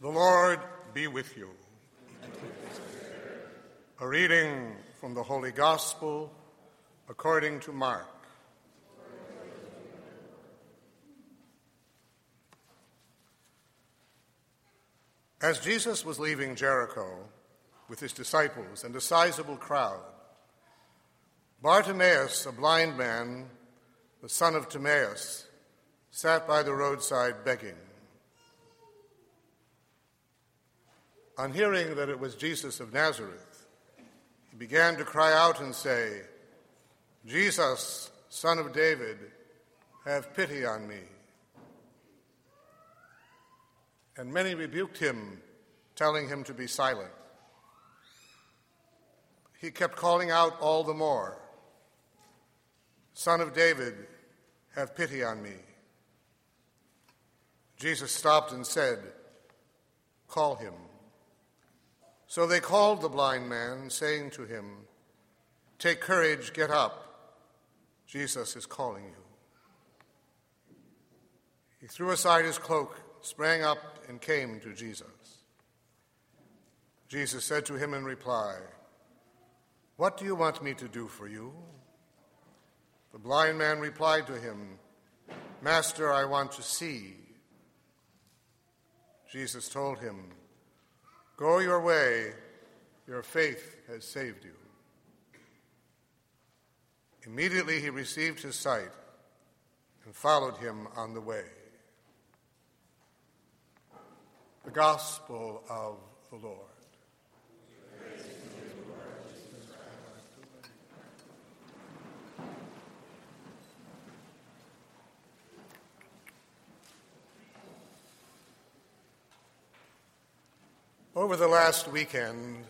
The Lord be with you. A reading from the Holy Gospel according to Mark. As Jesus was leaving Jericho with his disciples and a sizable crowd, Bartimaeus, a blind man, the son of Timaeus, sat by the roadside begging. On hearing that it was Jesus of Nazareth, he began to cry out and say, Jesus, son of David, have pity on me. And many rebuked him, telling him to be silent. He kept calling out all the more, Son of David, have pity on me. Jesus stopped and said, Call him. So they called the blind man, saying to him, Take courage, get up. Jesus is calling you. He threw aside his cloak, sprang up, and came to Jesus. Jesus said to him in reply, What do you want me to do for you? The blind man replied to him, Master, I want to see. Jesus told him, Go your way, your faith has saved you. Immediately he received his sight and followed him on the way. The Gospel of the Lord. Over the last weekend,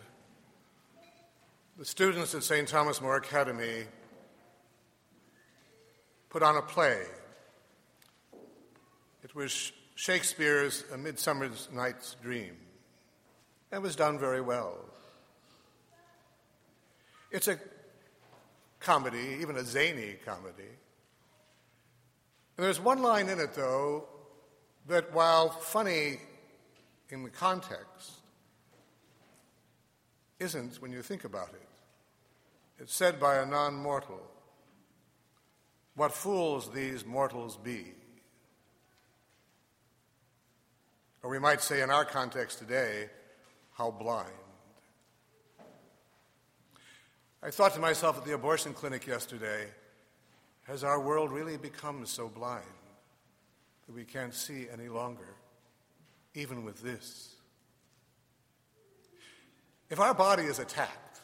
the students at St. Thomas More Academy put on a play. It was Shakespeare's A Midsummer Night's Dream. It was done very well. It's a comedy, even a zany comedy. And there's one line in it, though, that while funny in the context, isn't when you think about it. It's said by a non mortal. What fools these mortals be. Or we might say, in our context today, how blind. I thought to myself at the abortion clinic yesterday, has our world really become so blind that we can't see any longer, even with this? If our body is attacked,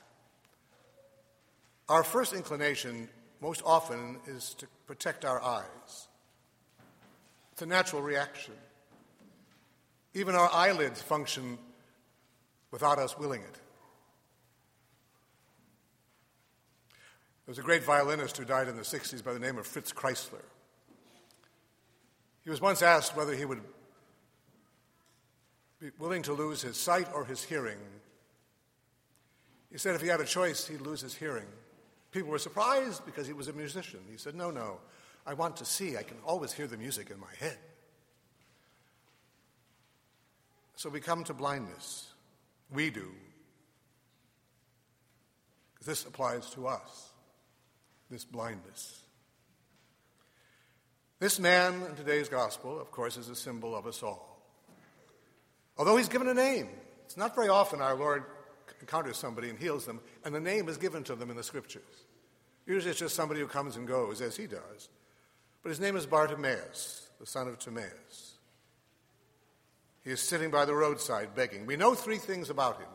our first inclination most often is to protect our eyes. It's a natural reaction. Even our eyelids function without us willing it. There was a great violinist who died in the 60s by the name of Fritz Kreisler. He was once asked whether he would be willing to lose his sight or his hearing he said if he had a choice, he'd lose his hearing. People were surprised because he was a musician. He said, No, no, I want to see. I can always hear the music in my head. So we come to blindness. We do. This applies to us, this blindness. This man in today's gospel, of course, is a symbol of us all. Although he's given a name, it's not very often our Lord encounters somebody and heals them, and the name is given to them in the scriptures. Usually it's just somebody who comes and goes, as he does. But his name is Bartimaeus, the son of Timaeus. He is sitting by the roadside begging. We know three things about him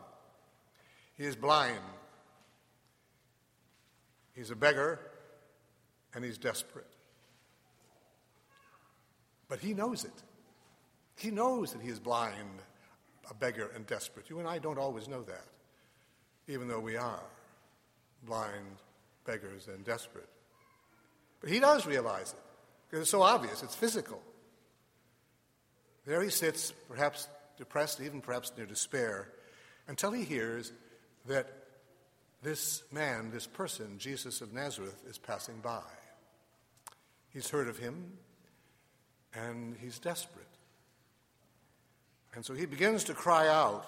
he is blind, he's a beggar, and he's desperate. But he knows it. He knows that he is blind, a beggar, and desperate. You and I don't always know that even though we are blind, beggars, and desperate. But he does realize it because it's so obvious, it's physical. There he sits, perhaps depressed, even perhaps near despair, until he hears that this man, this person, Jesus of Nazareth, is passing by. He's heard of him, and he's desperate. And so he begins to cry out,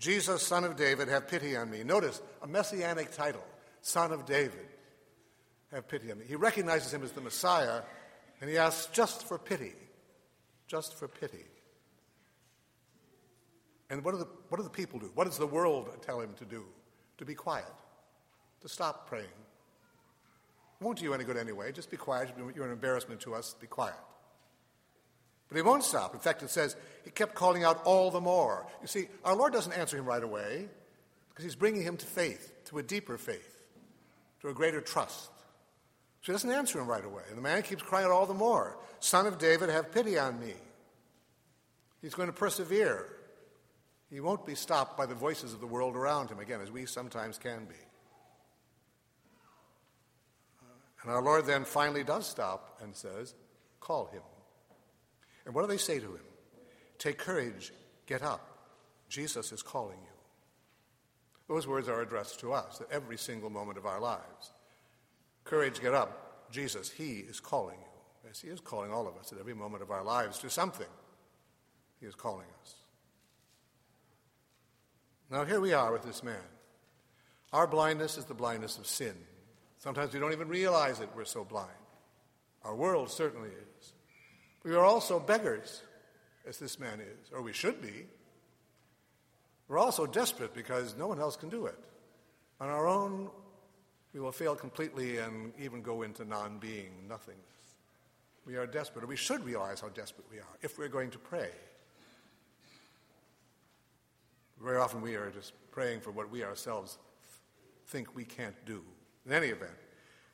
Jesus, son of David, have pity on me. Notice a messianic title, son of David, have pity on me. He recognizes him as the Messiah, and he asks just for pity, just for pity. And what do the, what do the people do? What does the world tell him to do? To be quiet, to stop praying. Won't do you any good anyway. Just be quiet. You're an embarrassment to us. Be quiet. But he won't stop. In fact, it says he kept calling out all the more. You see, our Lord doesn't answer him right away because he's bringing him to faith, to a deeper faith, to a greater trust. So he doesn't answer him right away. And the man keeps crying out all the more Son of David, have pity on me. He's going to persevere. He won't be stopped by the voices of the world around him, again, as we sometimes can be. And our Lord then finally does stop and says, Call him. And what do they say to him? Take courage, get up. Jesus is calling you. Those words are addressed to us at every single moment of our lives. Courage, get up. Jesus, He is calling you. Yes, He is calling all of us at every moment of our lives to something. He is calling us. Now, here we are with this man. Our blindness is the blindness of sin. Sometimes we don't even realize it, we're so blind. Our world certainly is. We are also beggars, as this man is, or we should be. We're also desperate because no one else can do it. On our own, we will fail completely and even go into non being, nothingness. We are desperate, or we should realize how desperate we are if we're going to pray. Very often we are just praying for what we ourselves think we can't do. In any event,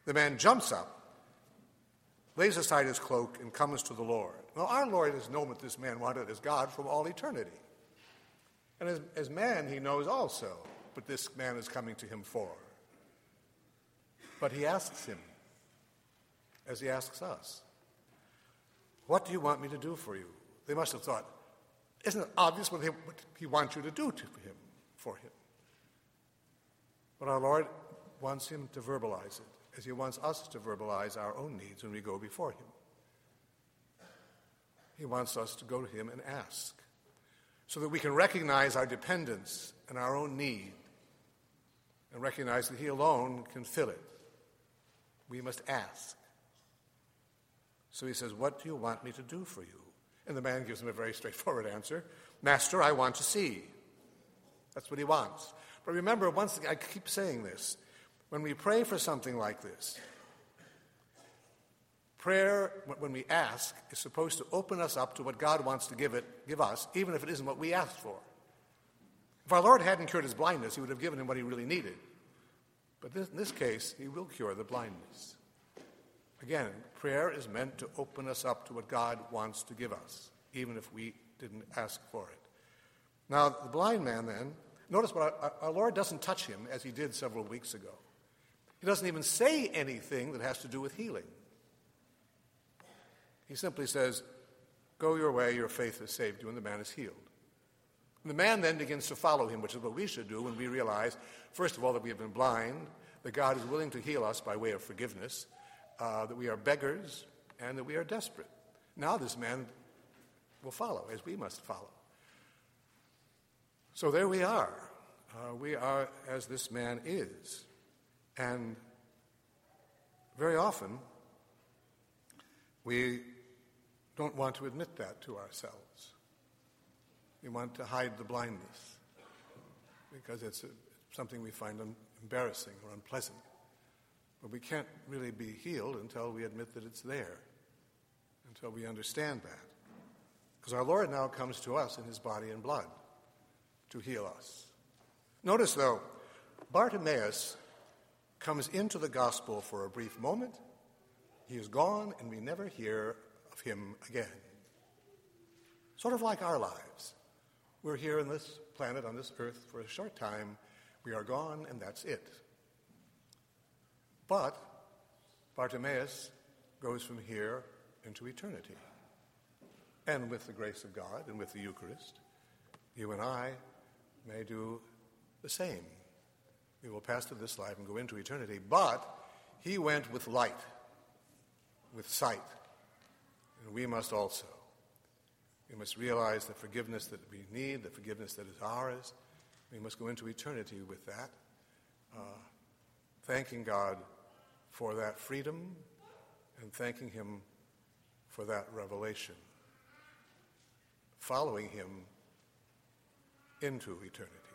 the man jumps up, lays aside his cloak, and comes to the Lord. Well, our Lord has known what this man wanted as God from all eternity. And as, as man, he knows also what this man is coming to him for. But he asks him, as he asks us, What do you want me to do for you? They must have thought, Isn't it obvious what he, what he wants you to do to him, for him? But our Lord wants him to verbalize it, as he wants us to verbalize our own needs when we go before him. He wants us to go to him and ask, so that we can recognize our dependence and our own need, and recognize that he alone can fill it. We must ask. So he says, What do you want me to do for you? And the man gives him a very straightforward answer Master, I want to see. That's what he wants. But remember, once I keep saying this, when we pray for something like this, prayer, when we ask, is supposed to open us up to what God wants to give, it, give us, even if it isn't what we asked for. If our Lord hadn't cured his blindness, he would have given him what he really needed. But this, in this case, he will cure the blindness. Again, prayer is meant to open us up to what God wants to give us, even if we didn't ask for it. Now, the blind man then, notice what our, our Lord doesn't touch him as he did several weeks ago. He doesn't even say anything that has to do with healing. He simply says, Go your way, your faith has saved you, and the man is healed. And the man then begins to follow him, which is what we should do when we realize, first of all, that we have been blind, that God is willing to heal us by way of forgiveness, uh, that we are beggars, and that we are desperate. Now this man will follow, as we must follow. So there we are. Uh, we are as this man is. And very often, we don't want to admit that to ourselves. We want to hide the blindness because it's a, something we find embarrassing or unpleasant. But we can't really be healed until we admit that it's there, until we understand that. Because our Lord now comes to us in his body and blood to heal us. Notice, though, Bartimaeus comes into the gospel for a brief moment. He is gone, and we never hear of him again. Sort of like our lives. We're here on this planet, on this earth, for a short time. We are gone, and that's it. But Bartimaeus goes from here into eternity. And with the grace of God and with the Eucharist, you and I may do the same. We will pass through this life and go into eternity. But he went with light, with sight, and we must also. We must realize the forgiveness that we need, the forgiveness that is ours. We must go into eternity with that, uh, thanking God for that freedom and thanking Him for that revelation, following Him into eternity.